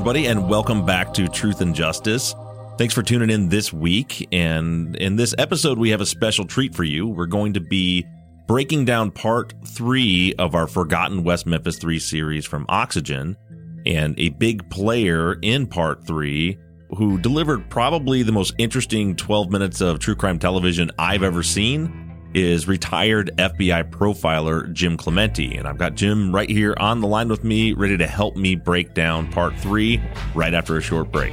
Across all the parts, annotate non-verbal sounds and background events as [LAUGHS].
Everybody, and welcome back to Truth and Justice. Thanks for tuning in this week. And in this episode, we have a special treat for you. We're going to be breaking down part three of our Forgotten West Memphis 3 series from Oxygen. And a big player in part three who delivered probably the most interesting 12 minutes of true crime television I've ever seen is retired FBI profiler Jim Clemente. And I've got Jim right here on the line with me, ready to help me break down part three right after a short break.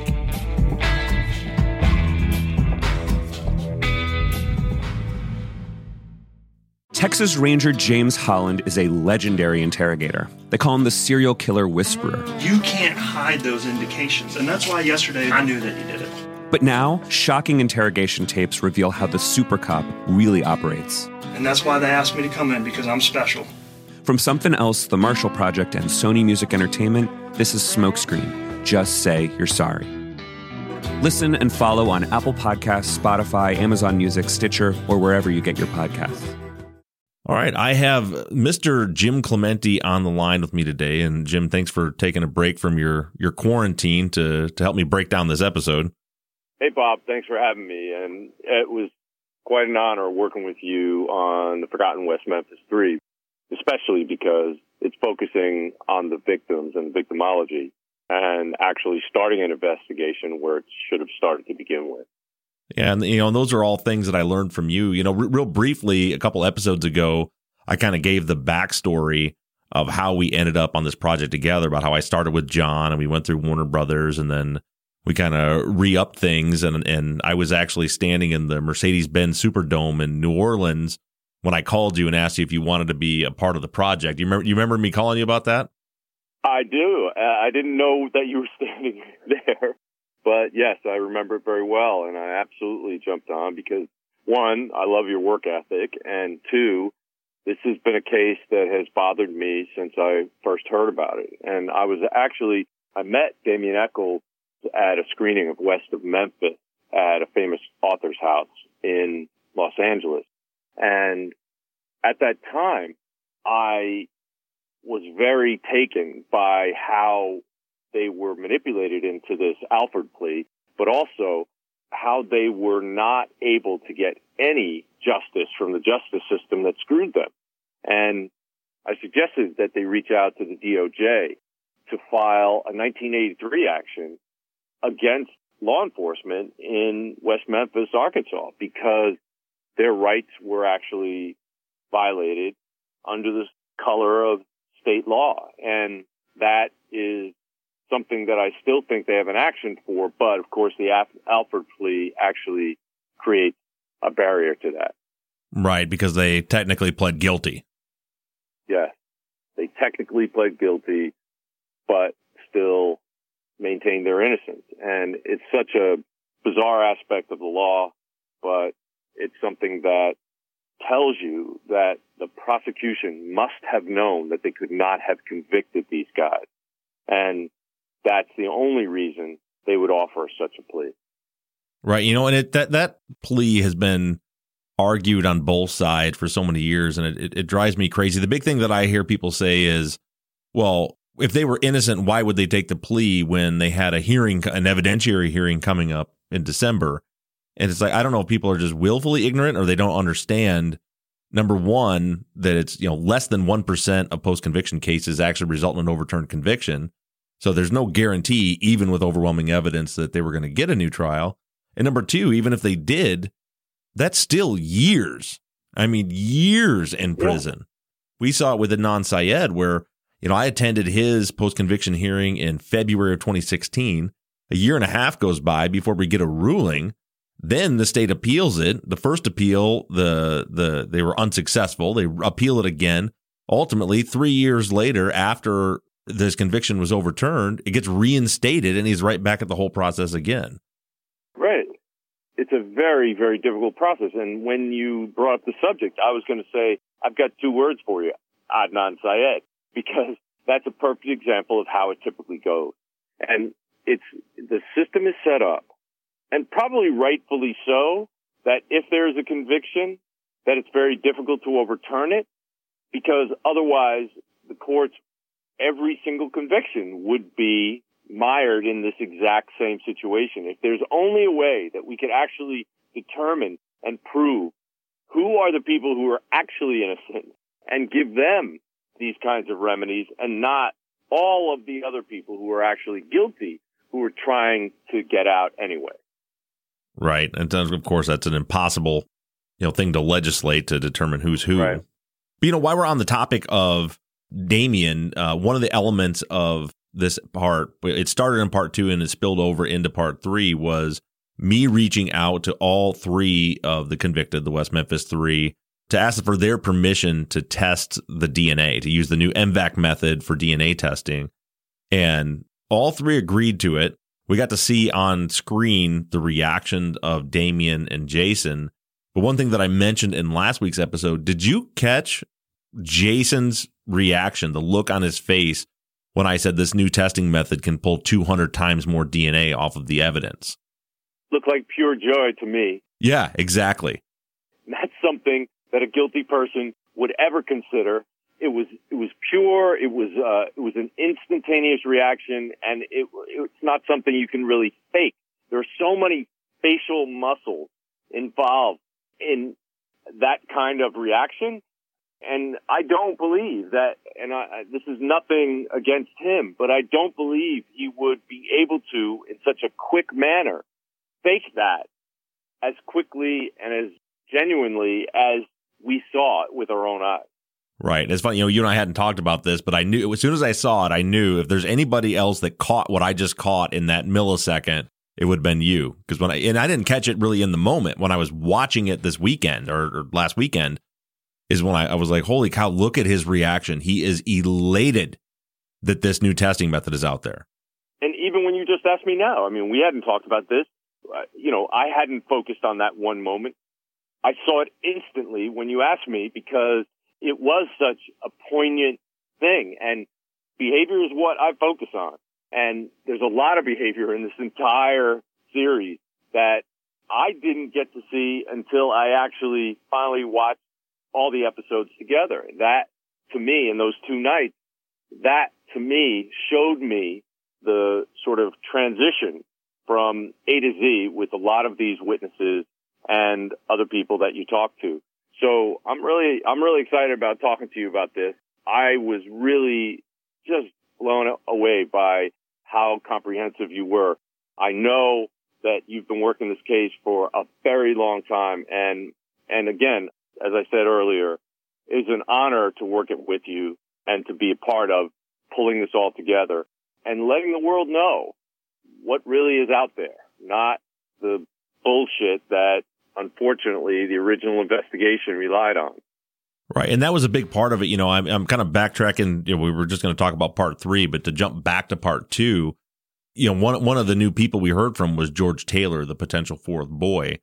Texas Ranger James Holland is a legendary interrogator. They call him the serial killer whisperer. You can't hide those indications. And that's why yesterday I knew that he did it. But now, shocking interrogation tapes reveal how the super cop really operates. And that's why they asked me to come in because I'm special. From Something Else, The Marshall Project, and Sony Music Entertainment, this is Smokescreen. Just say you're sorry. Listen and follow on Apple Podcasts, Spotify, Amazon Music, Stitcher, or wherever you get your podcasts. All right, I have Mr. Jim Clemente on the line with me today, and Jim, thanks for taking a break from your your quarantine to to help me break down this episode. Hey, Bob. Thanks for having me. And it was quite an honor working with you on the Forgotten West Memphis 3, especially because it's focusing on the victims and victimology and actually starting an investigation where it should have started to begin with. Yeah, and you know, those are all things that I learned from you. You know, r- real briefly, a couple episodes ago, I kind of gave the backstory of how we ended up on this project together, about how I started with John and we went through Warner Brothers and then we kind of re-up things and and I was actually standing in the Mercedes-Benz Superdome in New Orleans when I called you and asked you if you wanted to be a part of the project. You remember you remember me calling you about that? I do. Uh, I didn't know that you were [LAUGHS] standing there. But yes, I remember it very well and I absolutely jumped on because one, I love your work ethic and two, this has been a case that has bothered me since I first heard about it. And I was actually I met Damien Echols at a screening of West of Memphis at a famous author's house in Los Angeles. And at that time, I was very taken by how they were manipulated into this Alford plea, but also how they were not able to get any justice from the justice system that screwed them. And I suggested that they reach out to the DOJ to file a 1983 action against law enforcement in West Memphis, Arkansas, because their rights were actually violated under the color of state law. And that is something that I still think they have an action for, but of course the Alford plea actually creates a barrier to that. Right, because they technically pled guilty. Yes. They technically pled guilty, but still maintain their innocence. And it's such a bizarre aspect of the law, but it's something that tells you that the prosecution must have known that they could not have convicted these guys. And that's the only reason they would offer such a plea. Right. You know, and it, that, that plea has been argued on both sides for so many years, and it, it, it drives me crazy. The big thing that I hear people say is, well, if they were innocent, why would they take the plea when they had a hearing, an evidentiary hearing coming up in December? And it's like I don't know if people are just willfully ignorant or they don't understand number one that it's you know less than 1% of post conviction cases actually result in an overturned conviction so there's no guarantee even with overwhelming evidence that they were going to get a new trial and number two even if they did that's still years i mean years in prison yeah. we saw it with Adnan Syed where you know i attended his post conviction hearing in february of 2016 a year and a half goes by before we get a ruling then the state appeals it. The first appeal, the the they were unsuccessful. They appeal it again. Ultimately, three years later, after this conviction was overturned, it gets reinstated, and he's right back at the whole process again. Right. It's a very very difficult process. And when you brought up the subject, I was going to say I've got two words for you, Adnan Syed, because that's a perfect example of how it typically goes. And it's the system is set up and probably rightfully so, that if there is a conviction, that it's very difficult to overturn it because otherwise the courts, every single conviction would be mired in this exact same situation. If there's only a way that we could actually determine and prove who are the people who are actually innocent and give them these kinds of remedies and not all of the other people who are actually guilty who are trying to get out anyway. Right. And of course, that's an impossible, you know, thing to legislate to determine who's who. Right. But, you know, while we're on the topic of Damien, uh, one of the elements of this part, it started in part two and it spilled over into part three, was me reaching out to all three of the convicted, the West Memphis three, to ask for their permission to test the DNA, to use the new MVAC method for DNA testing. And all three agreed to it we got to see on screen the reaction of Damien and Jason. But one thing that I mentioned in last week's episode, did you catch Jason's reaction, the look on his face when I said this new testing method can pull 200 times more DNA off of the evidence? Looked like pure joy to me. Yeah, exactly. That's something that a guilty person would ever consider it was it was pure. It was uh, it was an instantaneous reaction, and it it's not something you can really fake. There are so many facial muscles involved in that kind of reaction, and I don't believe that. And I, this is nothing against him, but I don't believe he would be able to, in such a quick manner, fake that as quickly and as genuinely as we saw it with our own eyes. Right. It's funny, you know, you and I hadn't talked about this, but I knew as soon as I saw it, I knew if there's anybody else that caught what I just caught in that millisecond, it would have been you. Because when I, and I didn't catch it really in the moment when I was watching it this weekend or, or last weekend, is when I, I was like, holy cow, look at his reaction. He is elated that this new testing method is out there. And even when you just asked me now, I mean, we hadn't talked about this. Uh, you know, I hadn't focused on that one moment. I saw it instantly when you asked me because it was such a poignant thing. And behavior is what I focus on. And there's a lot of behavior in this entire series that I didn't get to see until I actually finally watched all the episodes together. That to me in those two nights, that to me showed me the sort of transition from A to Z with a lot of these witnesses and other people that you talk to. So I'm really, I'm really excited about talking to you about this. I was really just blown away by how comprehensive you were. I know that you've been working this case for a very long time. And, and again, as I said earlier, it's an honor to work it with you and to be a part of pulling this all together and letting the world know what really is out there, not the bullshit that unfortunately, the original investigation relied on. Right. And that was a big part of it. You know, I'm, I'm kind of backtracking. You know, we were just going to talk about part three, but to jump back to part two, you know, one, one of the new people we heard from was George Taylor, the potential fourth boy.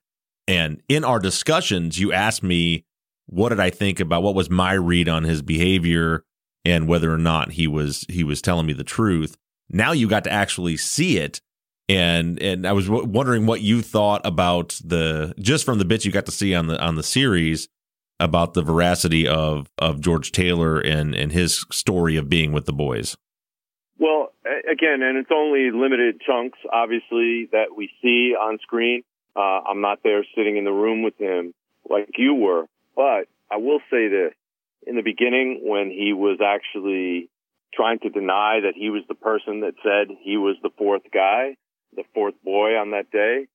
And in our discussions, you asked me, what did I think about what was my read on his behavior and whether or not he was, he was telling me the truth. Now you got to actually see it and and I was w- wondering what you thought about the just from the bits you got to see on the on the series about the veracity of of George Taylor and and his story of being with the boys. Well, again, and it's only limited chunks, obviously, that we see on screen. Uh, I'm not there sitting in the room with him like you were, but I will say this. In the beginning, when he was actually trying to deny that he was the person that said he was the fourth guy, the fourth boy on that day,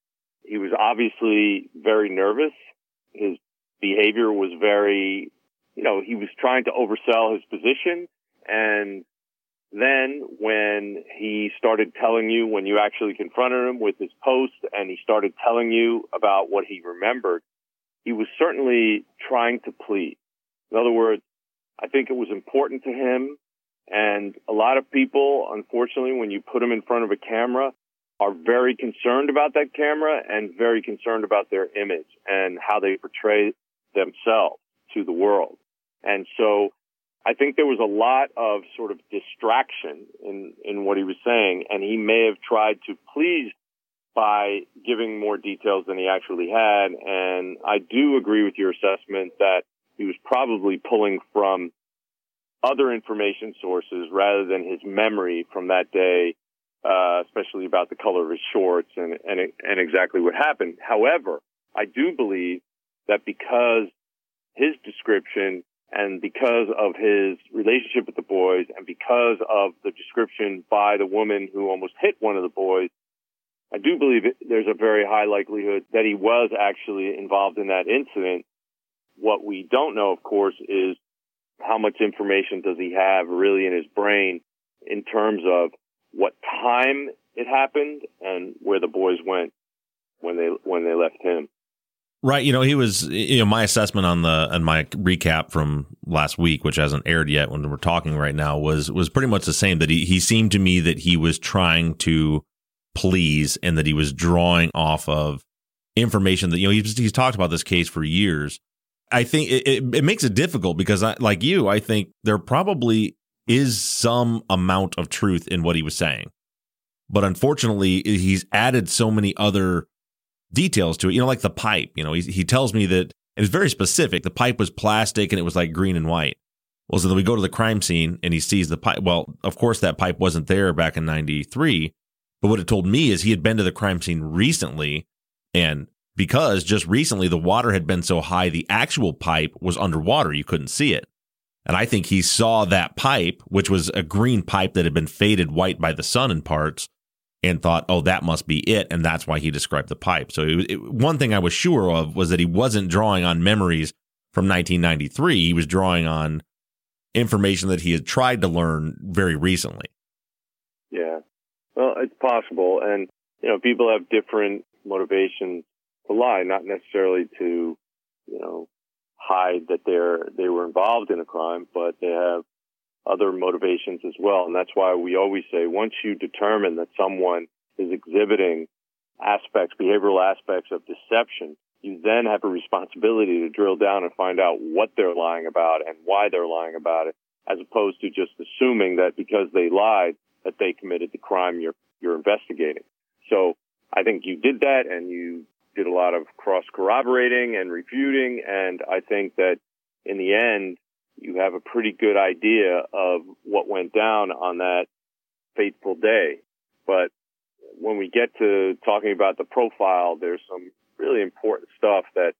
he was obviously very nervous. His behavior was very, you know, he was trying to oversell his position. And then when he started telling you, when you actually confronted him with his post and he started telling you about what he remembered, he was certainly trying to plead. In other words, I think it was important to him. And a lot of people, unfortunately, when you put them in front of a camera, are very concerned about that camera and very concerned about their image and how they portray themselves to the world. And so I think there was a lot of sort of distraction in, in what he was saying, and he may have tried to please by giving more details than he actually had. And I do agree with your assessment that he was probably pulling from other information sources rather than his memory from that day, uh, especially about the color of his shorts and, and, and exactly what happened. However, I do believe that because his description and because of his relationship with the boys and because of the description by the woman who almost hit one of the boys, I do believe it, there's a very high likelihood that he was actually involved in that incident. What we don't know, of course, is how much information does he have really in his brain in terms of what time it happened and where the boys went when they when they left him. Right, you know, he was you know my assessment on the and my recap from last week, which hasn't aired yet when we're talking right now, was was pretty much the same. That he he seemed to me that he was trying to please and that he was drawing off of information that you know he's he's talked about this case for years. I think it, it, it makes it difficult because I, like you, I think there probably is some amount of truth in what he was saying, but unfortunately, he's added so many other details to it. You know, like the pipe. You know, he he tells me that it was very specific. The pipe was plastic and it was like green and white. Well, so then we go to the crime scene and he sees the pipe. Well, of course, that pipe wasn't there back in '93. But what it told me is he had been to the crime scene recently, and because just recently the water had been so high, the actual pipe was underwater. You couldn't see it. And I think he saw that pipe, which was a green pipe that had been faded white by the sun in parts, and thought, oh, that must be it. And that's why he described the pipe. So it, it, one thing I was sure of was that he wasn't drawing on memories from 1993. He was drawing on information that he had tried to learn very recently. Yeah. Well, it's possible. And, you know, people have different motivations to lie, not necessarily to, you know, hide that they're, they were involved in a crime, but they have other motivations as well. And that's why we always say once you determine that someone is exhibiting aspects, behavioral aspects of deception, you then have a responsibility to drill down and find out what they're lying about and why they're lying about it, as opposed to just assuming that because they lied that they committed the crime you're you're investigating. So I think you did that and you did a lot of cross corroborating and refuting and I think that in the end you have a pretty good idea of what went down on that fateful day. But when we get to talking about the profile, there's some really important stuff that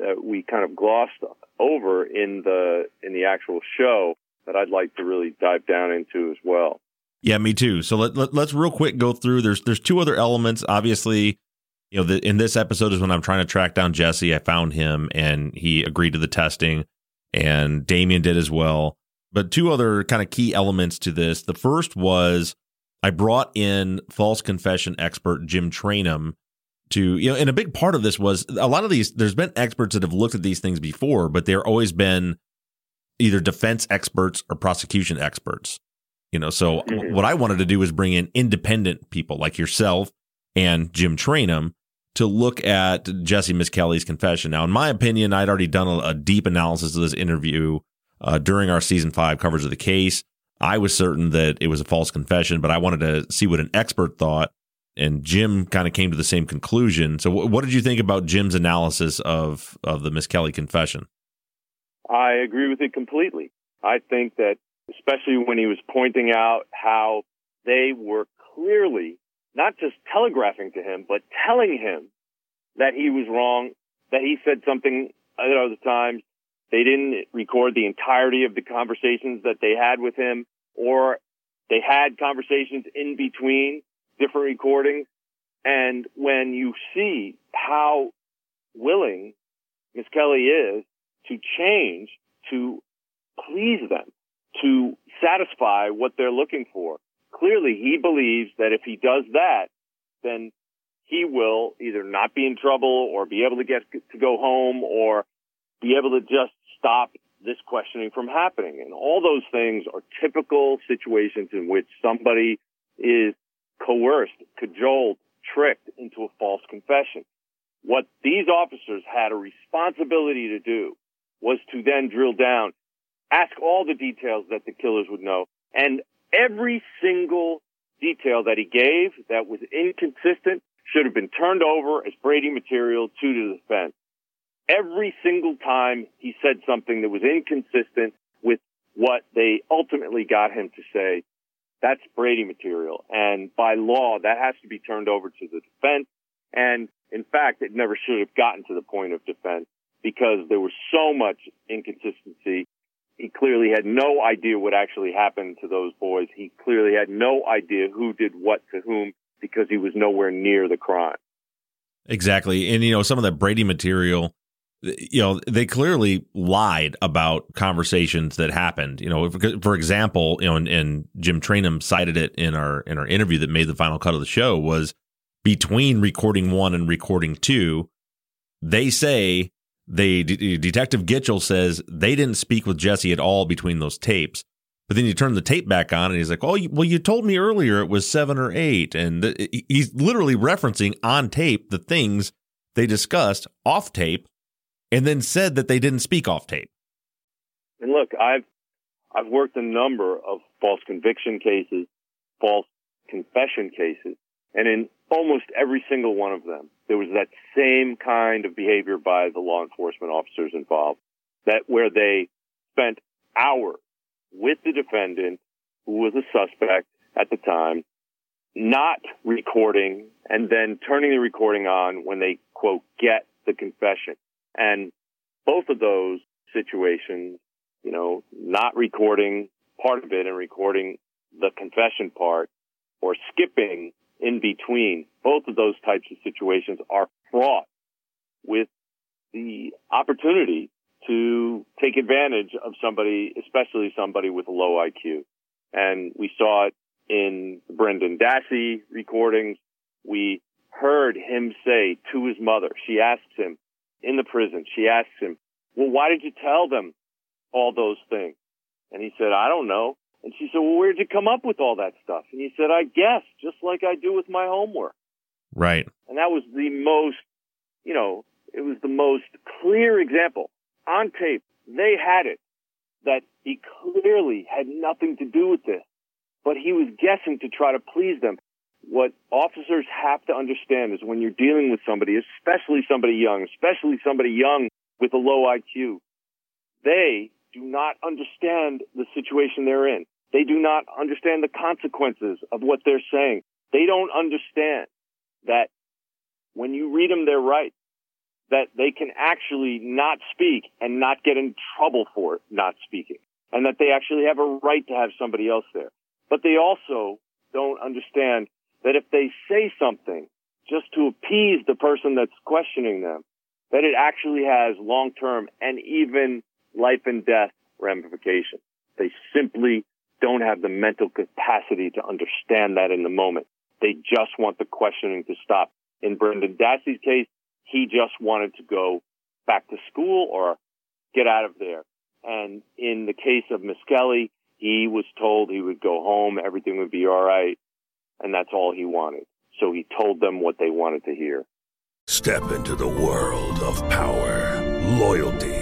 uh, we kind of glossed over in the in the actual show that I'd like to really dive down into as well. Yeah, me too. So let, let us real quick go through. There's there's two other elements. Obviously, you know, the, in this episode is when I'm trying to track down Jesse. I found him and he agreed to the testing and Damien did as well. But two other kind of key elements to this. The first was I brought in false confession expert Jim Trainum to, you know, and a big part of this was a lot of these, there's been experts that have looked at these things before, but they're always been either defense experts or prosecution experts. You know, so mm-hmm. what I wanted to do was bring in independent people like yourself and Jim Trainum to look at Jesse Misskelley's confession. Now, in my opinion, I'd already done a, a deep analysis of this interview uh, during our season five coverage of the case. I was certain that it was a false confession, but I wanted to see what an expert thought. And Jim kind of came to the same conclusion. So, w- what did you think about Jim's analysis of of the Misskelley confession? I agree with it completely. I think that, especially when he was pointing out how they were clearly not just telegraphing to him, but telling him that he was wrong, that he said something at other times. They didn't record the entirety of the conversations that they had with him, or they had conversations in between different recordings. And when you see how willing Misskelley is to change, to please them, to satisfy what they're looking for, clearly he believes that if he does that, then he will either not be in trouble or be able to get to go home or be able to just stop this questioning from happening. And all those things are typical situations in which somebody is coerced, cajoled, tricked into a false confession. What these officers had a responsibility to do was to then drill down, ask all the details that the killers would know, and every single detail that he gave that was inconsistent should have been turned over as Brady material to the defense. Every single time he said something that was inconsistent with what they ultimately got him to say, that's Brady material. And by law, that has to be turned over to the defense. And in fact, it never should have gotten to the point of defense because there was so much inconsistency. He clearly had no idea what actually happened to those boys. He clearly had no idea who did what to whom because he was nowhere near the crime. Exactly. And, you know, some of that Brady material, you know, they clearly lied about conversations that happened. You know, for, example, you know, and, and Jim Trainum cited it in our in our interview that made the final cut of the show was between recording one and recording two, they say they Detective Gitchell says they didn't speak with Jesse at all between those tapes. But then you turn the tape back on, and he's like, "Oh, well, you told me earlier it was seven or eight. and th- he's literally referencing on tape the things they discussed off tape, and then said that they didn't speak off tape. And look, I've I've worked a number of false conviction cases, false confession cases, and in almost every single one of them, there was that same kind of behavior by the law enforcement officers involved, that where they spent hours with the defendant, who was a suspect at the time, not recording and then turning the recording on when they quote get the confession. And both of those situations, you know, not recording part of it and recording the confession part or skipping in between, both of those types of situations are fraught with the opportunity to take advantage of somebody, especially somebody with a low IQ. And we saw it in Brendan Dassey recordings. We heard him say to his mother, she asked him in the prison, she asked him, well, why did you tell them all those things? And he said, I don't know. And she said, well, where'd you come up with all that stuff? And he said, I guess, just like I do with my homework. Right. And that was the most, you know, it was the most clear example on tape. They had it that he clearly had nothing to do with this, but he was guessing to try to please them. What officers have to understand is when you're dealing with somebody, especially somebody young, especially somebody young with a low IQ, they do not understand the situation they're in. They do not understand the consequences of what they're saying. They don't understand that when you read them, they're right that they can actually not speak and not get in trouble for not speaking and that they actually have a right to have somebody else there. But they also don't understand that if they say something just to appease the person that's questioning them, that it actually has long-term and even life and death ramifications. They simply don't have the mental capacity to understand that in the moment. They just want the questioning to stop. In Brendan Dassey's case, he just wanted to go back to school or get out of there. And in the case of Misskelley, he was told he would go home, everything would be all right, and that's all he wanted. So he told them what they wanted to hear. Step into the world of power, loyalty,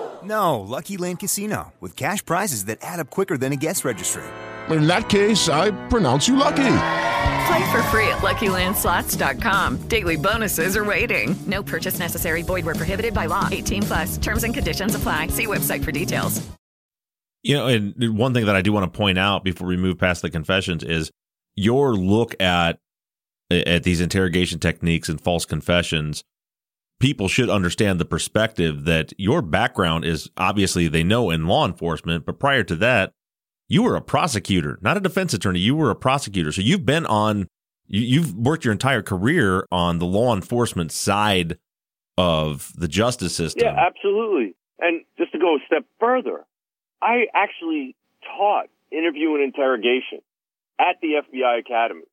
No, Lucky Land Casino with cash prizes that add up quicker than a guest registry. In that case, I pronounce you lucky. Play for free at LuckyLandSlots.com. Daily bonuses are waiting. No purchase necessary. Void where prohibited by law. 18 plus. Terms and conditions apply. See website for details. You know, and one thing that I do want to point out before we move past the confessions is your look at at these interrogation techniques and false confessions. People should understand the perspective that your background is obviously they know in law enforcement, but prior to that, you were a prosecutor, not a defense attorney. You were a prosecutor. So you've been on, you, have worked your entire career on the law enforcement side of the justice system. Yeah, absolutely. And just to go a step further, I actually taught interview and interrogation at the FBI Academy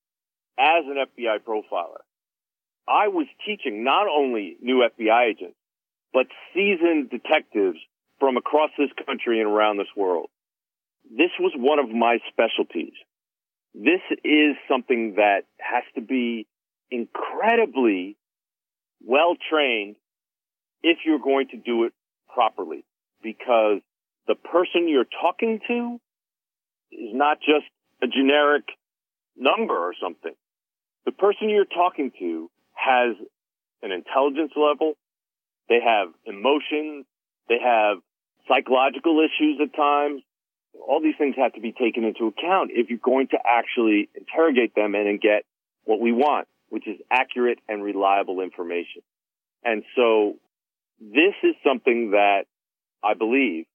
as an FBI profiler. I was teaching not only new FBI agents, but seasoned detectives from across this country and around this world this was one of my specialties. This is something that has to be incredibly well trained if you're going to do it properly because the person you're talking to is not just a generic number or something. The person you're talking to has an intelligence level. They have emotions. They have psychological issues at times all these things have to be taken into account if you're going to actually interrogate them and get what we want, which is accurate and reliable information. And so this is something that I believe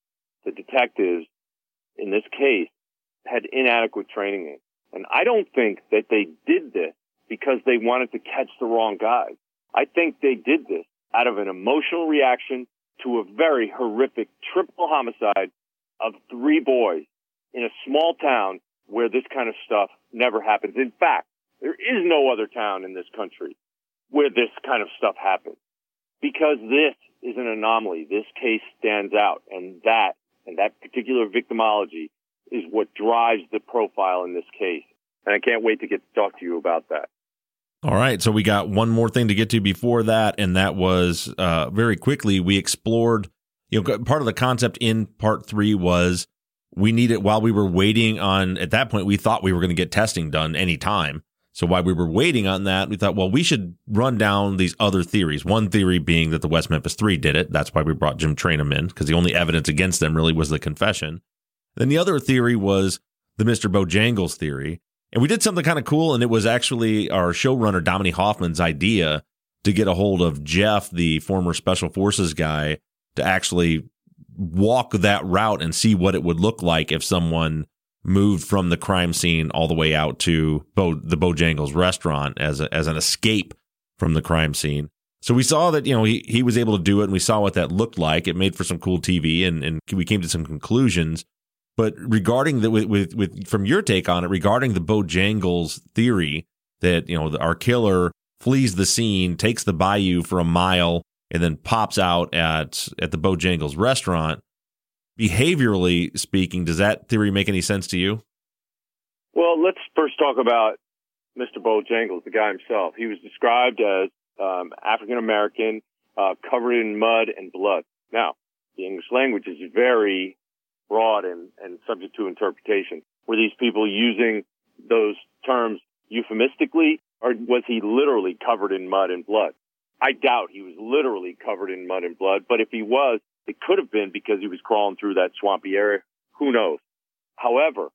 the detectives in this case had inadequate training in. And I don't think that they did this because they wanted to catch the wrong guys. I think they did this out of an emotional reaction to a very horrific triple homicide of three boys in a small town where this kind of stuff never happens. In fact, there is no other town in this country where this kind of stuff happens because this is an anomaly. This case stands out and that and that particular victimology is what drives the profile in this case. And I can't wait to get to talk to you about that. All right. So we got one more thing to get to before that. And that was uh, very quickly, we explored you know, part of the concept in part three was we needed while we were waiting on, at that point, we thought we were going to get testing done anytime. So while we were waiting on that, we thought, well, we should run down these other theories. One theory being that the West Memphis Three did it. That's why we brought Jim Trainum in because the only evidence against them really was the confession. Then the other theory was the Mr. Bojangles theory. And we did something kind of cool. And it was actually our showrunner, Dominique Hoffman's idea to get a hold of Jeff, the former special forces guy, to actually walk that route and see what it would look like if someone moved from the crime scene all the way out to Bo, the Bojangles restaurant as a, as an escape from the crime scene. So we saw that you know he he was able to do it, and we saw what that looked like. It made for some cool TV, and and we came to some conclusions. But regarding the with with, with from your take on it, regarding the Bojangles theory that you know our killer flees the scene, takes the bayou for a mile, and then pops out at at the Bojangles restaurant. Behaviorally speaking, does that theory make any sense to you? Well, let's first talk about Mr. Bojangles, the guy himself. He was described as um, African American, uh, covered in mud and blood. Now, the English language is very broad and, and subject to interpretation. Were these people using those terms euphemistically, or was he literally covered in mud and blood? I doubt he was literally covered in mud and blood, but if he was, it could have been because he was crawling through that swampy area. Who knows? However,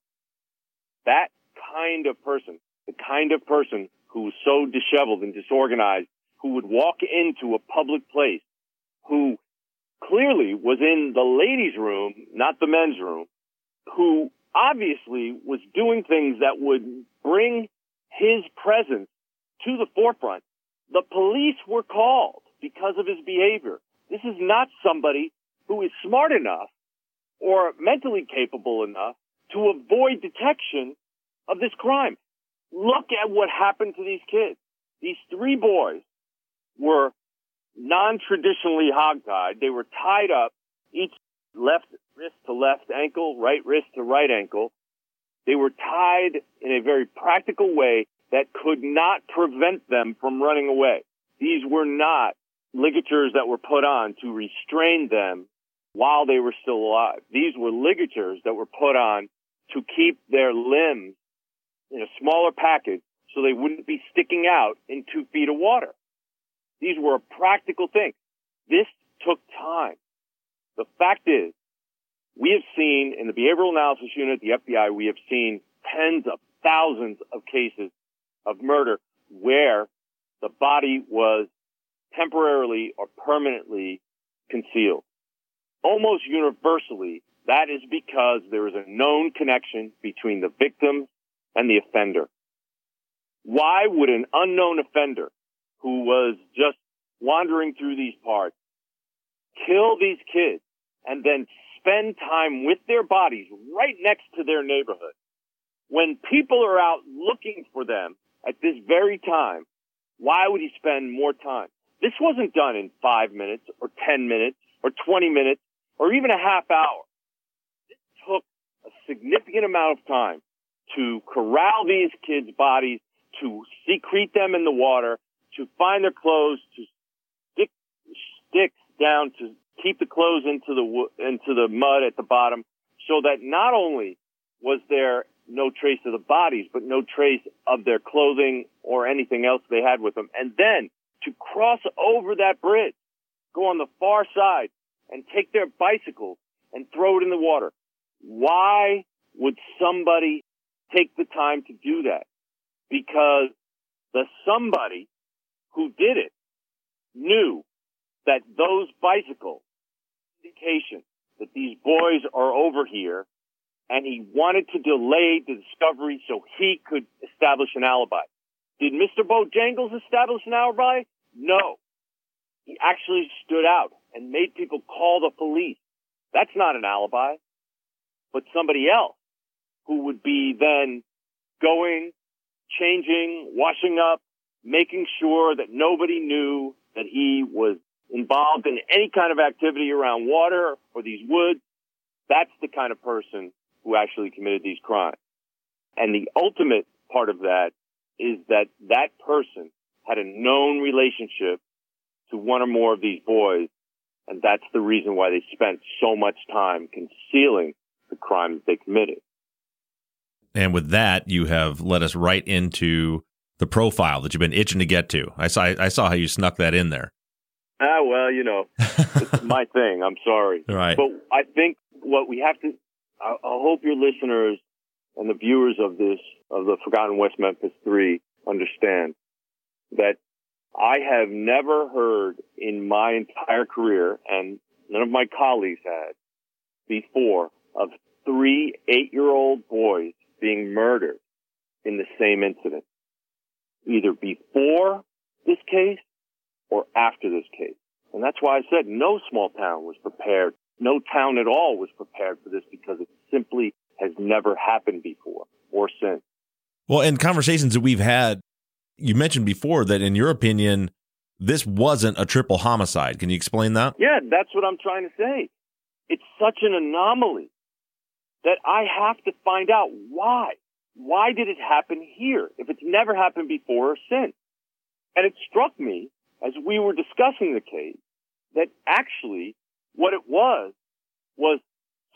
that kind of person, the kind of person who was so disheveled and disorganized, who would walk into a public place, who clearly was in the ladies' room, not the men's room, who obviously was doing things that would bring his presence to the forefront the police were called because of his behavior. This is not somebody who is smart enough or mentally capable enough to avoid detection of this crime. Look at what happened to these kids. These three boys were non-traditionally hogtied. They were tied up, each left wrist to left ankle, right wrist to right ankle. They were tied in a very practical way that could not prevent them from running away. These were not ligatures that were put on to restrain them while they were still alive. These were ligatures that were put on to keep their limbs in a smaller package so they wouldn't be sticking out in two feet of water. These were practical thing. This took time. The fact is, we have seen in the behavioral analysis unit, the FBI, we have seen tens of thousands of cases of murder where the body was temporarily or permanently concealed. Almost universally, that is because there is a known connection between the victim and the offender. Why would an unknown offender who was just wandering through these parts kill these kids and then spend time with their bodies right next to their neighborhood? When people are out looking for them at this very time, why would he spend more time? This wasn't done in five minutes or 10 minutes or 20 minutes or even a half hour. It took a significant amount of time to corral these kids' bodies, to secrete them in the water, to find their clothes, to stick sticks down to keep the clothes into the into the mud at the bottom, so that not only was there no trace of the bodies, but no trace of their clothing or anything else they had with them, and then to cross over that bridge, go on the far side, and take their bicycles and throw it in the water. Why would somebody take the time to do that? Because the somebody who did it knew that those bicycles indication that these boys are over here and he wanted to delay the discovery so he could establish an alibi. Did Mr. Bojangles establish an alibi? No. He actually stood out and made people call the police. That's not an alibi, but somebody else who would be then going, changing, washing up, making sure that nobody knew that he was involved in any kind of activity around water or these woods. That's the kind of person who actually committed these crimes. And the ultimate part of that is that that person had a known relationship to one or more of these boys. And that's the reason why they spent so much time concealing the crimes they committed. And with that, you have led us right into the profile that you've been itching to get to. I saw I saw how you snuck that in there. Ah, well, you know, it's my [LAUGHS] thing. I'm sorry. Right. But I think what we have to, I, I hope your listeners and the viewers of this, of the Forgotten West Memphis 3 understand that I have never heard in my entire career, and none of my colleagues had before, of three eight-year-old boys being murdered in the same incident. Either before this case or after this case. And that's why I said no small town was prepared. No town at all was prepared for this because it simply has never happened before or since. Well, in conversations that we've had, you mentioned before that in your opinion, this wasn't a triple homicide. Can you explain that? Yeah, that's what I'm trying to say. It's such an anomaly that I have to find out why. Why did it happen here if it's never happened before or since? And it struck me as we were discussing the case that actually what it was was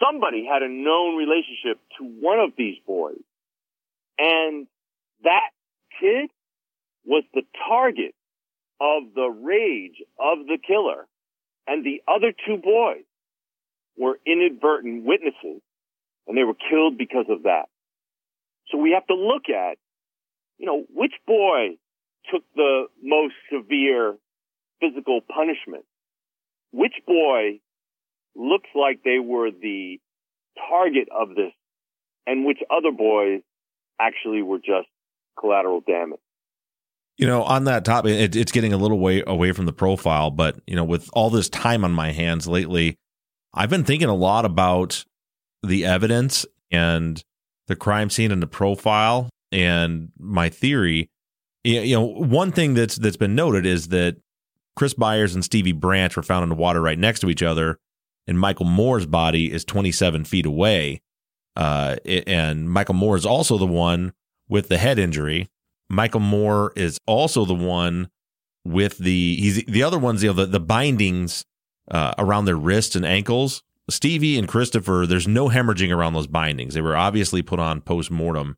somebody had a known relationship to one of these boys and that kid was the target of the rage of the killer and the other two boys were inadvertent witnesses and they were killed because of that. So we have to look at, you know, which boy took the most severe physical punishment? Which boy looks like they were the target of this and which other boys actually were just collateral damage? You know, on that topic, it, it's getting a little way away from the profile, but you know, with all this time on my hands lately, I've been thinking a lot about the evidence and the crime scene and the profile. And my theory, you know, one thing that's that's been noted is that Chris Byers and Stevie Branch were found in the water right next to each other, and Michael Moore's body is 27 feet away. Uh, and Michael Moore is also the one with the head injury. Michael Moore is also the one with the he's the other ones, you know, the, the bindings uh, around their wrists and ankles. Stevie and Christopher, there's no hemorrhaging around those bindings. They were obviously put on post mortem.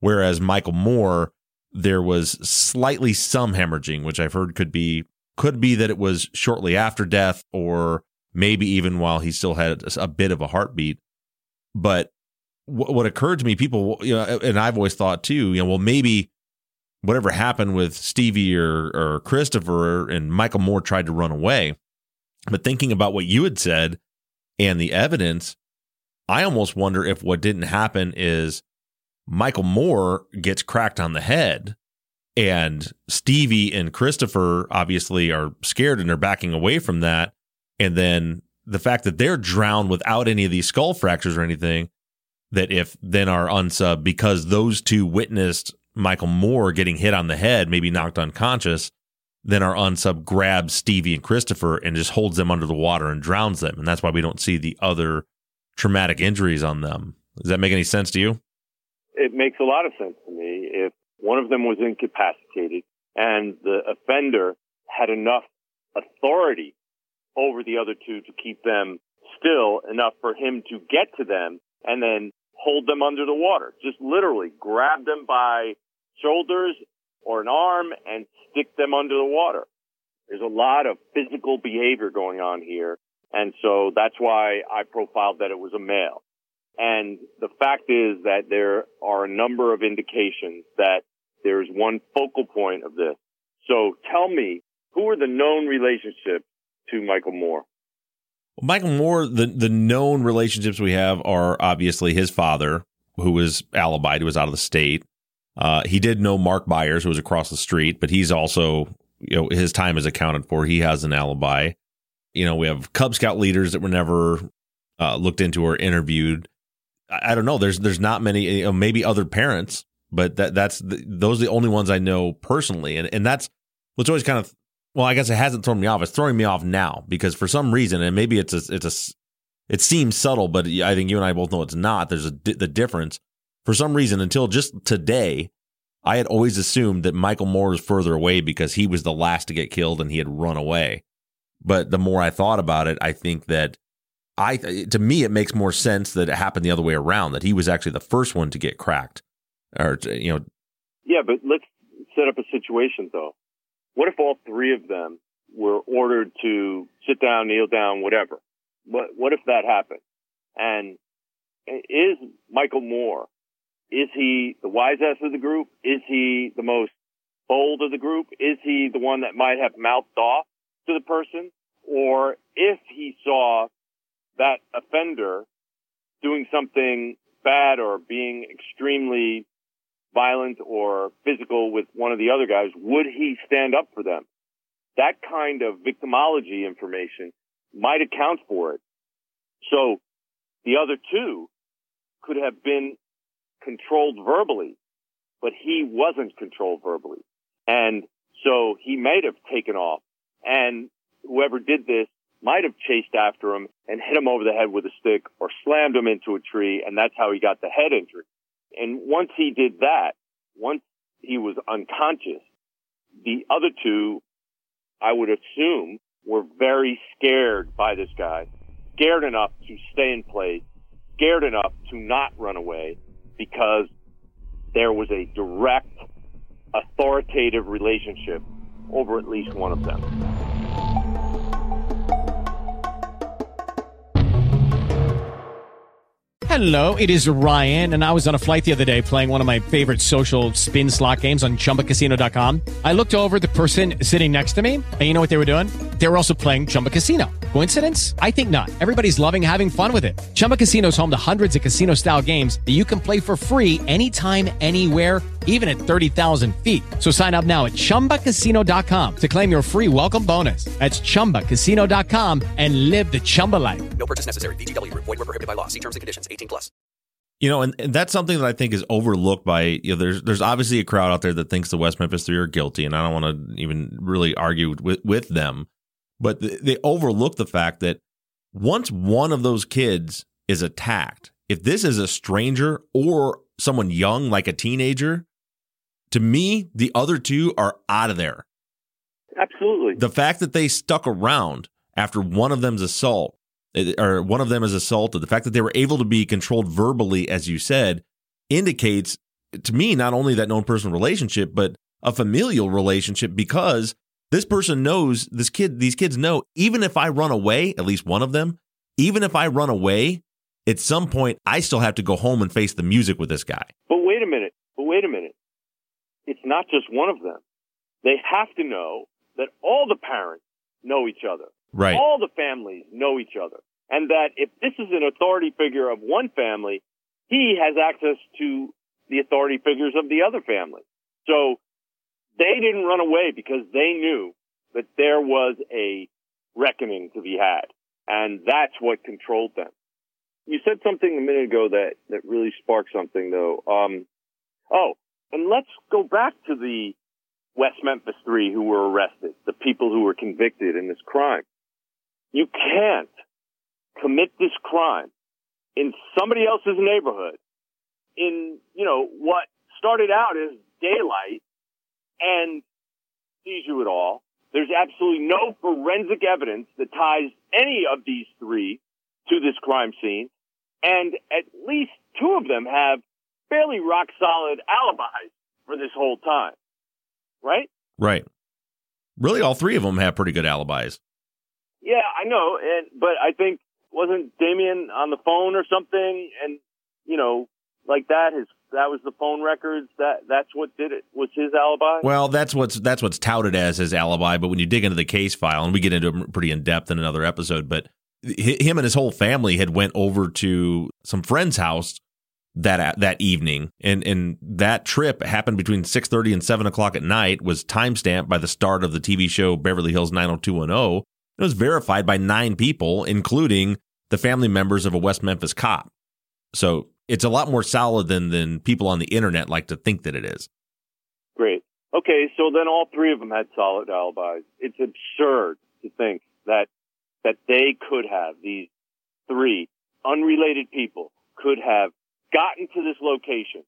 Whereas Michael Moore, there was slightly some hemorrhaging, which I've heard could be could be that it was shortly after death or maybe even while he still had a bit of a heartbeat. But what occurred to me, people, you know, and I've always thought too, you know, well, maybe whatever happened with Stevie or, or Christopher and Michael Moore tried to run away. But thinking about what you had said and the evidence, I almost wonder if what didn't happen is Michael Moore gets cracked on the head and Stevie and Christopher obviously are scared and they're backing away from that. And then the fact that they're drowned without any of these skull fractures or anything, that if then our unsub, because those two witnessed Michael Moore getting hit on the head, maybe knocked unconscious, then our unsub grabs Stevie and Christopher and just holds them under the water and drowns them. And that's why we don't see the other traumatic injuries on them. Does that make any sense to you? It makes a lot of sense to me. If one of them was incapacitated and the offender had enough authority over the other two to keep them still enough for him to get to them and then hold them under the water. Just literally grab them by shoulders or an arm and stick them under the water. There's a lot of physical behavior going on here. And so that's why I profiled that it was a male. And the fact is that there are a number of indications that there's one focal point of this. So tell me, who are the known relationships to Michael Moore? Well, Michael Moore, the, the known relationships we have are obviously his father, who was alibied, who was out of the state. Uh, he did know Mark Byers, who was across the street, but he's also, you know, his time is accounted for. He has an alibi. You know, we have Cub Scout leaders that were never uh, looked into or interviewed. I, I, don't know. There's there's not many. You know, maybe other parents, but that that's the, those are the only ones I know personally, and and that's what's always kind of well, I guess it hasn't thrown me off. It's throwing me off now because for some reason, and maybe it's a, it's a, it seems subtle, but I think you and I both know it's not. There's a the difference. For some reason, until just today, I had always assumed that Michael Moore was further away because he was the last to get killed and he had run away. But the more I thought about it, I think that I to me it makes more sense that it happened the other way around. That he was actually the first one to get cracked, or you know. Yeah, but let's set up a situation though. What if all three of them were ordered to sit down, kneel down, whatever? What, what if that happened? And is Michael Moore, is he the wisest of the group? Is he the most bold of the group? Is he the one that might have mouthed off to the person? Or if he saw that offender doing something bad or being extremely violent or physical with one of the other guys, would he stand up for them? That kind of victimology information might account for it. So the other two could have been controlled verbally, but he wasn't controlled verbally. And so he might have taken off and whoever did this might have chased after him and hit him over the head with a stick or slammed him into a tree. And that's how he got the head injury. And once he did that, once he was unconscious, the other two, I would assume, were very scared by this guy, scared enough to stay in place, scared enough to not run away because there was a direct, authoritative relationship over at least one of them. Hello, it is Ryan, and I was on a flight the other day playing one of my favorite social spin slot games on chumbacasino.com. I looked over the person sitting next to me, and you know what they were doing? They were also playing Chumba Casino. Coincidence? I think not. Everybody's loving having fun with it. Chumba Casino is home to hundreds of casino style games that you can play for free anytime, anywhere, even at 30,000 feet. So sign up now at chumbacasino.com to claim your free welcome bonus. That's chumbacasino.com and live the Chumba life. No purchase necessary. VGW, void, were prohibited by law. See terms and conditions 18 plus. You know, and, and that's something that I think is overlooked by you know. There's there's obviously a crowd out there that thinks the West Memphis Three are guilty, and I don't want to even really argue with with them, but they, overlook the fact that once one of those kids is attacked, if this is a stranger or someone young like a teenager, to me the other two are out of there. Absolutely. The fact that they stuck around after one of them's assault eh, or one of them is assaulted, the fact that they were able to be controlled verbally, as you said, indicates to me not only that known person relationship, but a familial relationship because this person knows this kid, these kids know, even if I run away, at least one of them, even if I run away, at some point I still have to go home and face the music with this guy. But wait a minute. But wait a minute. It's not just one of them. They have to know that all the parents know each other. Right. All the families know each other. And that if this is an authority figure of one family, he has access to the authority figures of the other family. So they didn't run away because they knew that there was a reckoning to be had. And that's what controlled them. You said something a minute ago that, that really sparked something though. Um, oh, and let's go back to the West Memphis Three who were arrested, the people who were convicted in this crime. You can't commit this crime in somebody else's neighborhood in, you know, what started out as daylight and sees you at all. There's absolutely no forensic evidence that ties any of these three to this crime scene. And at least two of them have fairly rock solid alibis for this whole time. Right? Right. Really, all three of them have pretty good alibis. Yeah, I know. And, but I think wasn't Damien on the phone or something? And, you know, like that, his, that was the phone records. That, that's what did it was his alibi. Well, that's what's that's what's touted as his alibi. But when you dig into the case file, and we get into it pretty in depth in another episode, but him and his whole family had went over to some friend's house that that evening, and and that trip happened between six thirty and seven o'clock at night. Was timestamped by the start of the TV show Beverly Hills nine hundred two one oh, zero. It was verified by nine people, including the family members of a West Memphis cop. So it's a lot more solid than than people on the internet like to think that it is. Great. Okay, so then all three of them had solid alibis. It's absurd to think that that they could have these three unrelated people could have gotten to this location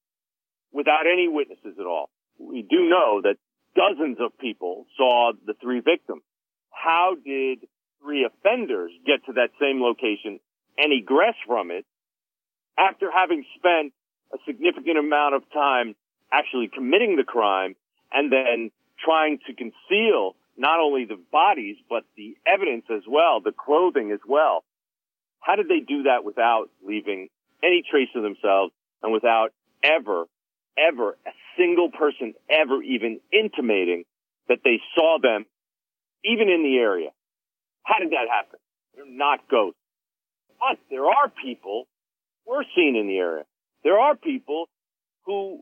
without any witnesses at all. We do know that dozens of people saw the three victims. How did three offenders get to that same location and egress from it after having spent a significant amount of time actually committing the crime and then trying to conceal not only the bodies, but the evidence as well, the clothing as well. How did they do that without leaving any trace of themselves and without ever, ever a single person ever even intimating that they saw them even in the area? How did that happen? They're not ghosts. But there are people were seen in the area. There are people who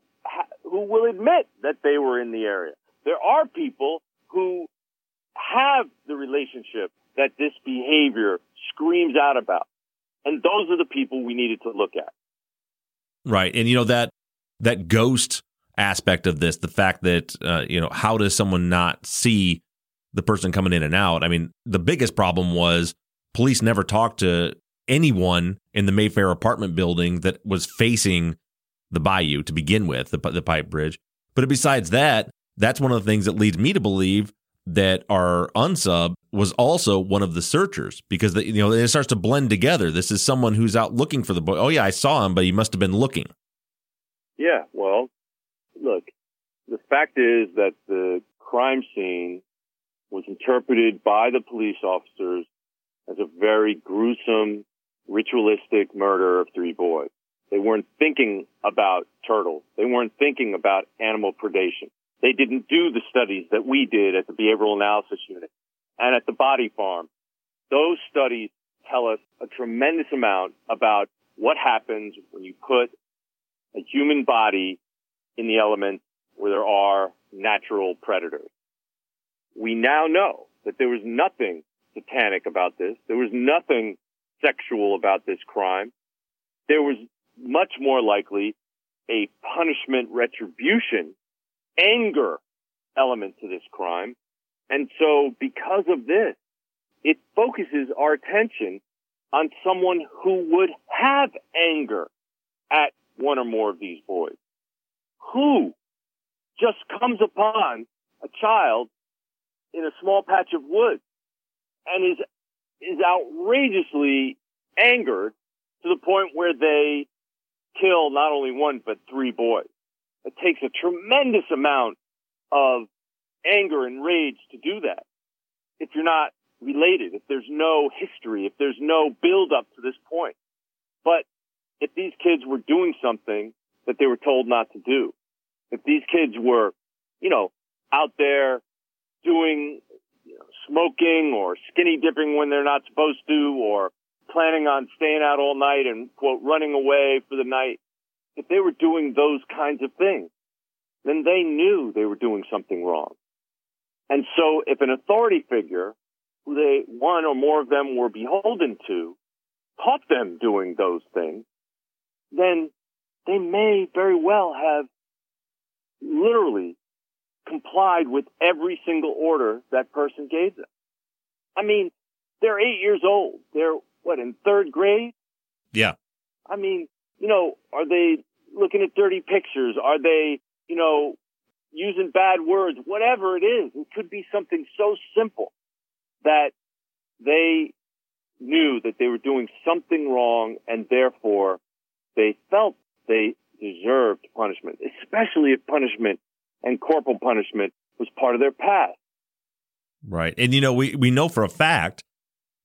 who will admit that they were in the area. There are people who have the relationship that this behavior screams out about. And those are the people we needed to look at. Right. And you know that that ghost aspect of this, the fact that uh, you know, how does someone not see the person coming in and out? I mean, the biggest problem was police never talked to anyone in the Mayfair apartment building that was facing the bayou to begin with, the, the pipe bridge. But besides that, that's one of the things that leads me to believe that our unsub was also one of the searchers because the, you know it starts to blend together. This is someone who's out looking for the boy. Oh yeah, I saw him, but he must have been looking. Yeah, well, look, the fact is that the crime scene was interpreted by the police officers as a very gruesome, ritualistic murder of three boys. They weren't thinking about turtles. They weren't thinking about animal predation. They didn't do the studies that we did at the Behavioral Analysis Unit and at the Body Farm. Those studies tell us a tremendous amount about what happens when you put a human body in the elements where there are natural predators. We now know that there was nothing satanic about this. There was nothing sexual about this crime. There was much more likely a punishment retribution, anger element to this crime. And so because of this, it focuses our attention on someone who would have anger at one or more of these boys. Who just comes upon a child in a small patch of woods and is is outrageously angered to the point where they kill not only one but three boys. It takes a tremendous amount of anger and rage to do that. If you're not related, if there's no history, if there's no build up to this point. But if these kids were doing something that they were told not to do, if these kids were, you know, out there doing smoking or skinny dipping when they're not supposed to or planning on staying out all night and quote running away for the night, if they were doing those kinds of things, then they knew they were doing something wrong. And so if an authority figure who they, one or more of them were beholden to, caught them doing those things, then they may very well have literally complied with every single order that person gave them. I mean, they're eight years old. They're what in third grade? Yeah. I mean, you know, are they looking at dirty pictures? Are they, you know, using bad words? Whatever it is, it could be something so simple that they knew that they were doing something wrong and therefore they felt they deserved punishment, especially if punishment and corporal punishment was part of their past. Right. And you know, we, we know for a fact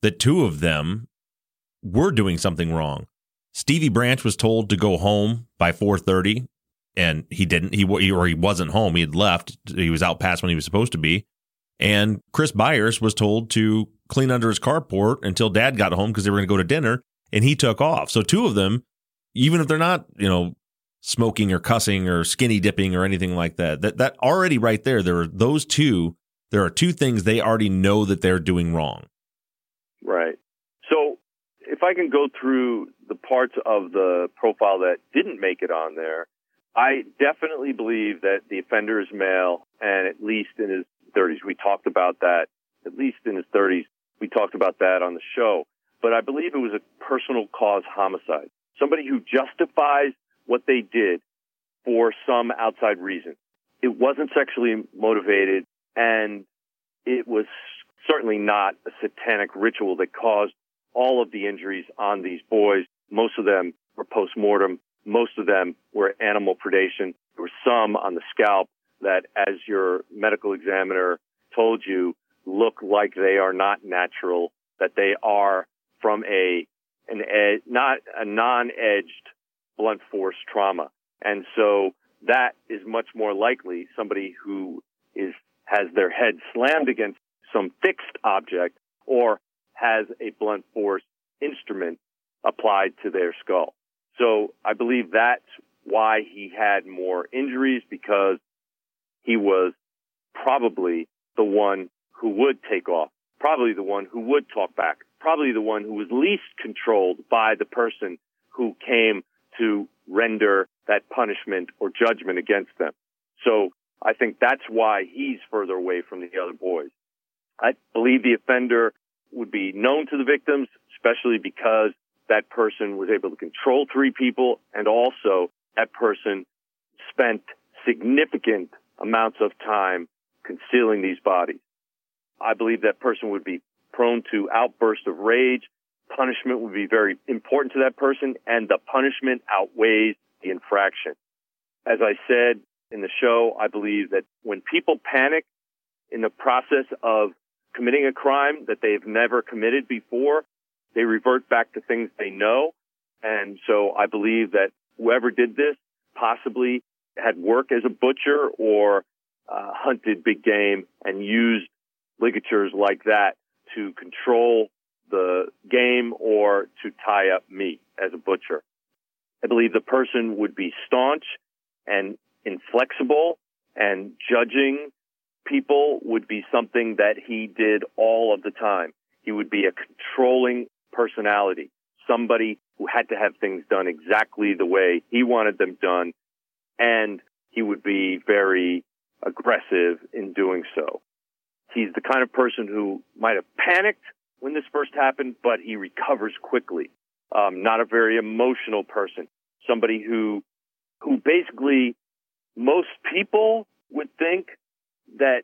that two of them were doing something wrong. Stevie Branch was told to go home by 4:30 and he didn't he or he wasn't home. He had left. He was out past when he was supposed to be. And Chris Byers was told to clean under his carport until dad got home because they were going to go to dinner and he took off. So two of them, even if they're not, you know, smoking or cussing or skinny dipping or anything like that, that that already right there, there are those two, there are two things they already know that they're doing wrong. Right. So if I can go through the parts of the profile that didn't make it on there, I definitely believe that the offender is male and at least in his 30s. We talked about that, at least in his 30s. We talked about that on the show. But I believe it was a personal cause homicide. Somebody who justifies what they did for some outside reason. It wasn't sexually motivated and it was certainly not a satanic ritual that caused all of the injuries on these boys. Most of them were post-mortem. Most of them were animal predation. There were some on the scalp that, as your medical examiner told you, look like they are not natural, that they are from a an ed, not a non-edged blunt force trauma. And so that is much more likely somebody who is has their head slammed against some fixed object or has a blunt force instrument applied to their skull. So I believe that's why he had more injuries because he was probably the one who would take off, probably the one who would talk back, probably the one who was least controlled by the person who came to render that punishment or judgment against them. So I think that's why he's further away from the other boys. I believe the offender would be known to the victims, especially because that person was able to control three people and also that person spent significant amounts of time concealing these bodies. I believe that person would be prone to outbursts of rage. Punishment would be very important to that person and the punishment outweighs the infraction. As I said in the show, I believe that when people panic in the process of committing a crime that they've never committed before, they revert back to things they know. And so I believe that whoever did this possibly had work as a butcher or uh, hunted big game and used ligatures like that to control the game or to tie up meat as a butcher. I believe the person would be staunch and inflexible and judging people would be something that he did all of the time. He would be a controlling personality, somebody who had to have things done exactly the way he wanted them done, and he would be very aggressive in doing so. He's the kind of person who might have panicked when this first happened, but he recovers quickly. Um, not a very emotional person. Somebody who, who basically most people would think that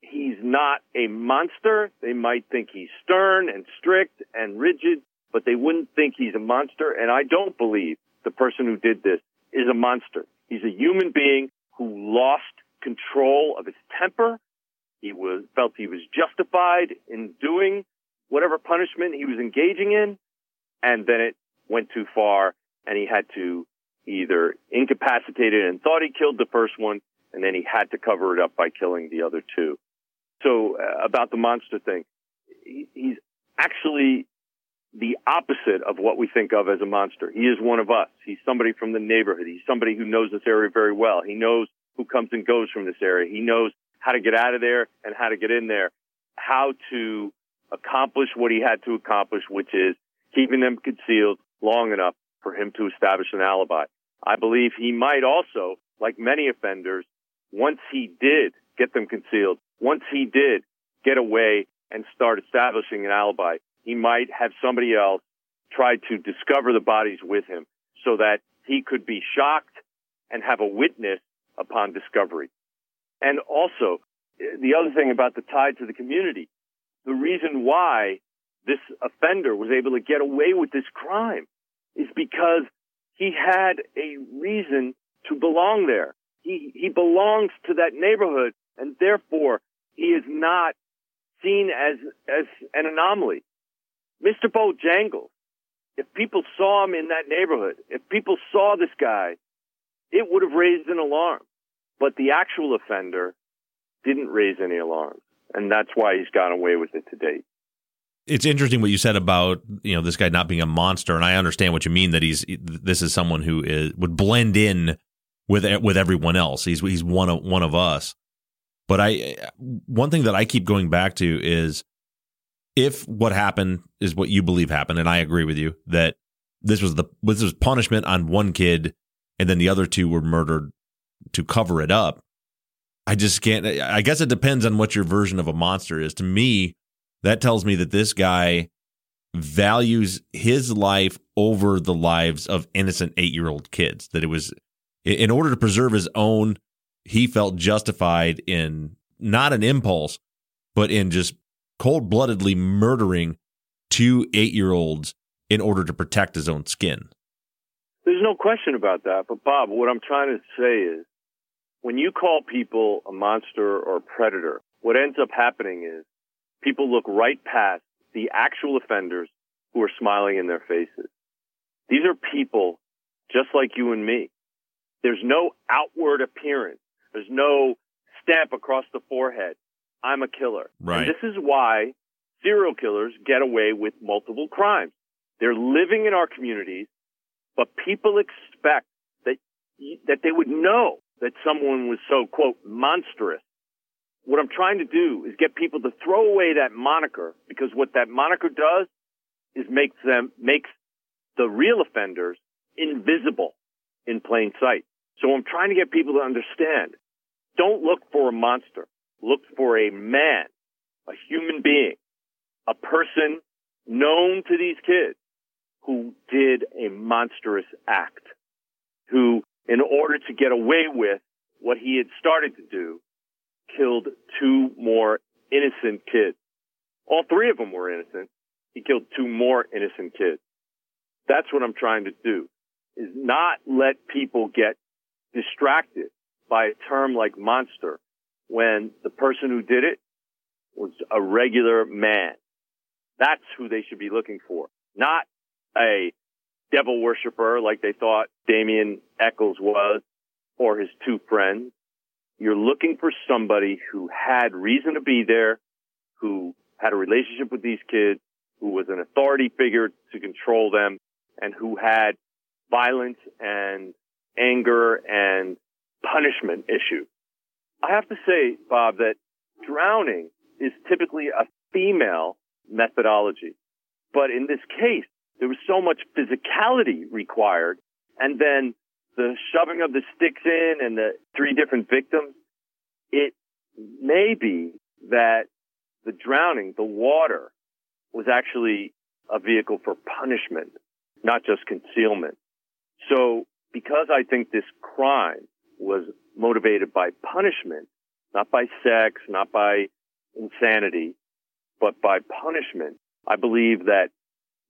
he's not a monster. They might think he's stern and strict and rigid, but they wouldn't think he's a monster. And I don't believe the person who did this is a monster. He's a human being who lost control of his temper. He was, felt he was justified in doing whatever punishment he was engaging in. And then it went too far and he had to either incapacitate it and thought he killed the first one and then he had to cover it up by killing the other two. So uh, about the monster thing, he, he's actually the opposite of what we think of as a monster. He is one of us. He's somebody from the neighborhood. He's somebody who knows this area very well. He knows who comes and goes from this area. He knows how to get out of there and how to get in there, how to accomplish what he had to accomplish, which is keeping them concealed long enough for him to establish an alibi. I believe he might also, like many offenders, once he did get them concealed, once he did get away and start establishing an alibi, he might have somebody else try to discover the bodies with him so that he could be shocked and have a witness upon discovery. And also, the other thing about the tie to the community, the reason why this offender was able to get away with this crime is because he had a reason to belong there. He, he belongs to that neighborhood and therefore he is not seen as, as an anomaly. Mr. Bojangles, if people saw him in that neighborhood, if people saw this guy, it would have raised an alarm. But the actual offender didn't raise any alarms. And that's why he's gone away with it to date. It's interesting what you said about you know this guy not being a monster, and I understand what you mean that he's this is someone who is would blend in with with everyone else. He's he's one of one of us. But I one thing that I keep going back to is if what happened is what you believe happened, and I agree with you that this was the this was punishment on one kid, and then the other two were murdered to cover it up. I just can't. I guess it depends on what your version of a monster is. To me, that tells me that this guy values his life over the lives of innocent eight year old kids. That it was in order to preserve his own, he felt justified in not an impulse, but in just cold bloodedly murdering two eight year olds in order to protect his own skin. There's no question about that. But Bob, what I'm trying to say is when you call people a monster or a predator, what ends up happening is people look right past the actual offenders who are smiling in their faces. These are people just like you and me. There's no outward appearance. There's no stamp across the forehead. I'm a killer. Right. And this is why serial killers get away with multiple crimes. They're living in our communities, but people expect that that they would know that someone was so, quote, monstrous. What I'm trying to do is get people to throw away that moniker because what that moniker does is makes them, makes the real offenders invisible in plain sight. So I'm trying to get people to understand. Don't look for a monster. Look for a man, a human being, a person known to these kids who did a monstrous act, who in order to get away with what he had started to do, killed two more innocent kids. All three of them were innocent. He killed two more innocent kids. That's what I'm trying to do, is not let people get distracted by a term like monster when the person who did it was a regular man. That's who they should be looking for, not a devil worshiper like they thought Damien Echols was or his two friends. You're looking for somebody who had reason to be there, who had a relationship with these kids, who was an authority figure to control them, and who had violence and anger and punishment issues. I have to say, Bob, that drowning is typically a female methodology. But in this case, there was so much physicality required. And then the shoving of the sticks in and the three different victims, it may be that the drowning, the water, was actually a vehicle for punishment, not just concealment. So because I think this crime was motivated by punishment, not by sex, not by insanity, but by punishment, I believe that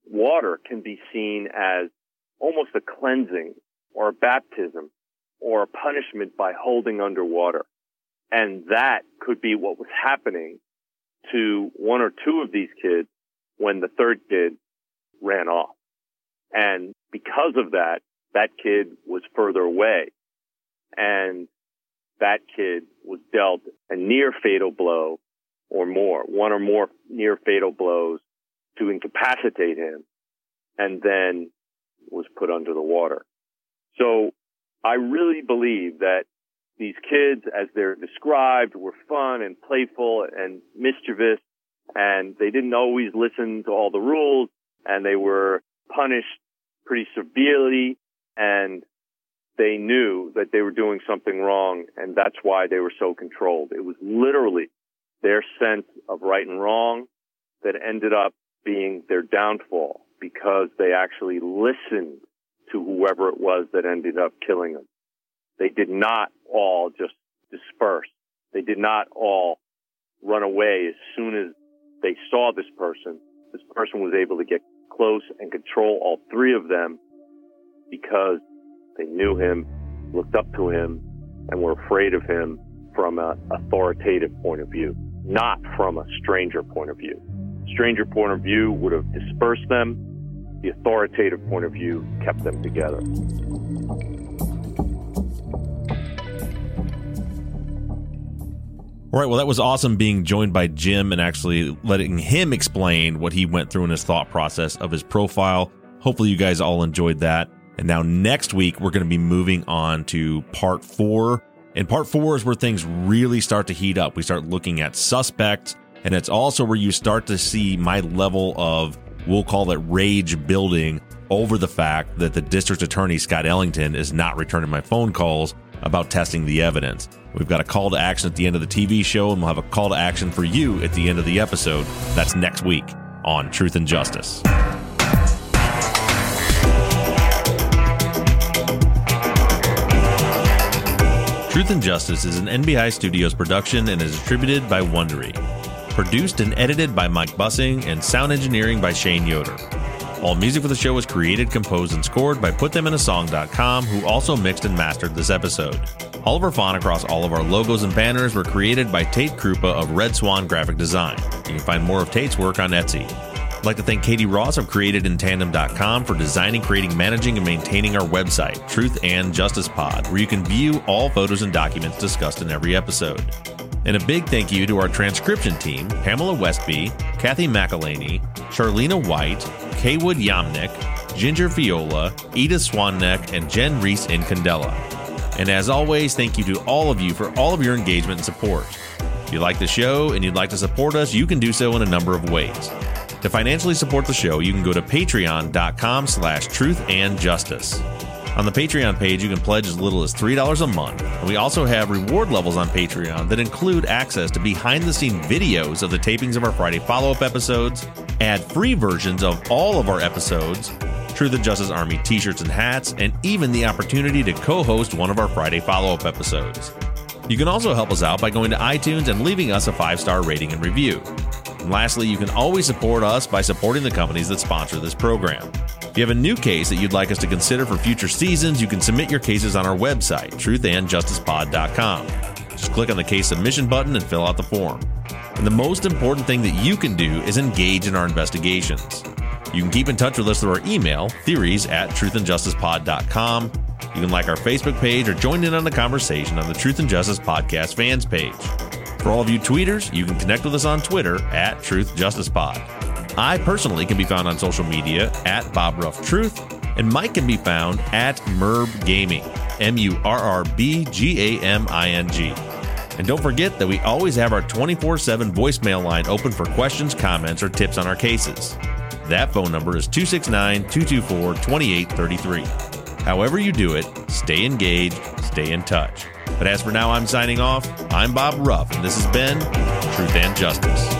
water can be seen as almost a cleansing or a baptism or a punishment by holding underwater. And that could be what was happening to one or two of these kids when the third kid ran off. And because of that, that kid was further away and that kid was dealt a near fatal blow or more, one or more near fatal blows to incapacitate him and then was put under the water. So I really believe that these kids, as they're described, were fun and playful and mischievous and they didn't always listen to all the rules and they were punished pretty severely and they knew that they were doing something wrong and that's why they were so controlled. It was literally their sense of right and wrong that ended up being their downfall because they actually listened to whoever it was that ended up killing them. They did not all just disperse. They did not all run away as soon as they saw this person. This person was able to get close and control all three of them because they knew him, looked up to him, and were afraid of him from an authoritative point of view, not from a stranger point of view. Stranger point of view would have dispersed them. The authoritative point of view kept them together. All right. Well, that was awesome being joined by Jim and actually letting him explain what he went through in his thought process of his profile. Hopefully, you guys all enjoyed that. And now, next week, we're going to be moving on to part four. And part four is where things really start to heat up. We start looking at suspects, and it's also where you start to see my level of, we'll call it rage building over the fact that the district attorney, Scott Ellington, is not returning my phone calls about testing the evidence. We've got a call to action at the end of the TV show, and we'll have a call to action for you at the end of the episode. That's next week on Truth and Justice. Truth and Justice is an NBI Studios production and is distributed by Wondery. Produced and edited by Mike Bussing and sound engineering by Shane Yoder. All music for the show was created, composed, and scored by PutThemInASong.com, who also mixed and mastered this episode. All of our font across all of our logos and banners were created by Tate Krupa of Red Swan Graphic Design. You can find more of Tate's work on Etsy. I'd like to thank Katie Ross of CreatedInTandem.com for designing, creating, managing, and maintaining our website, Truth and Justice Pod, where you can view all photos and documents discussed in every episode. And a big thank you to our transcription team Pamela Westby, Kathy McElhaney, Charlena White, Kaywood Yamnick, Ginger Viola, Edith Swanneck, and Jen Reese in Candela. And as always, thank you to all of you for all of your engagement and support. If you like the show and you'd like to support us, you can do so in a number of ways. To financially support the show, you can go to patreon.com slash truth and justice. On the Patreon page, you can pledge as little as $3 a month. We also have reward levels on Patreon that include access to behind the scene videos of the tapings of our Friday follow up episodes, ad free versions of all of our episodes, Truth and Justice Army t shirts and hats, and even the opportunity to co host one of our Friday follow up episodes. You can also help us out by going to iTunes and leaving us a five star rating and review. And lastly, you can always support us by supporting the companies that sponsor this program. If you have a new case that you'd like us to consider for future seasons, you can submit your cases on our website, truthandjusticepod.com. Just click on the case submission button and fill out the form. And the most important thing that you can do is engage in our investigations. You can keep in touch with us through our email, theories at truthandjusticepod.com. You can like our Facebook page or join in on the conversation on the Truth and Justice Podcast fans page. For all of you tweeters, you can connect with us on Twitter at Truth Justice Pod. I personally can be found on social media at Bob Ruff Truth, and Mike can be found at Murrb Gaming, M U R R B G A M I N G. And don't forget that we always have our 24 7 voicemail line open for questions, comments, or tips on our cases. That phone number is 269 224 2833. However, you do it, stay engaged, stay in touch. But as for now, I'm signing off. I'm Bob Ruff, and this has been Truth and Justice.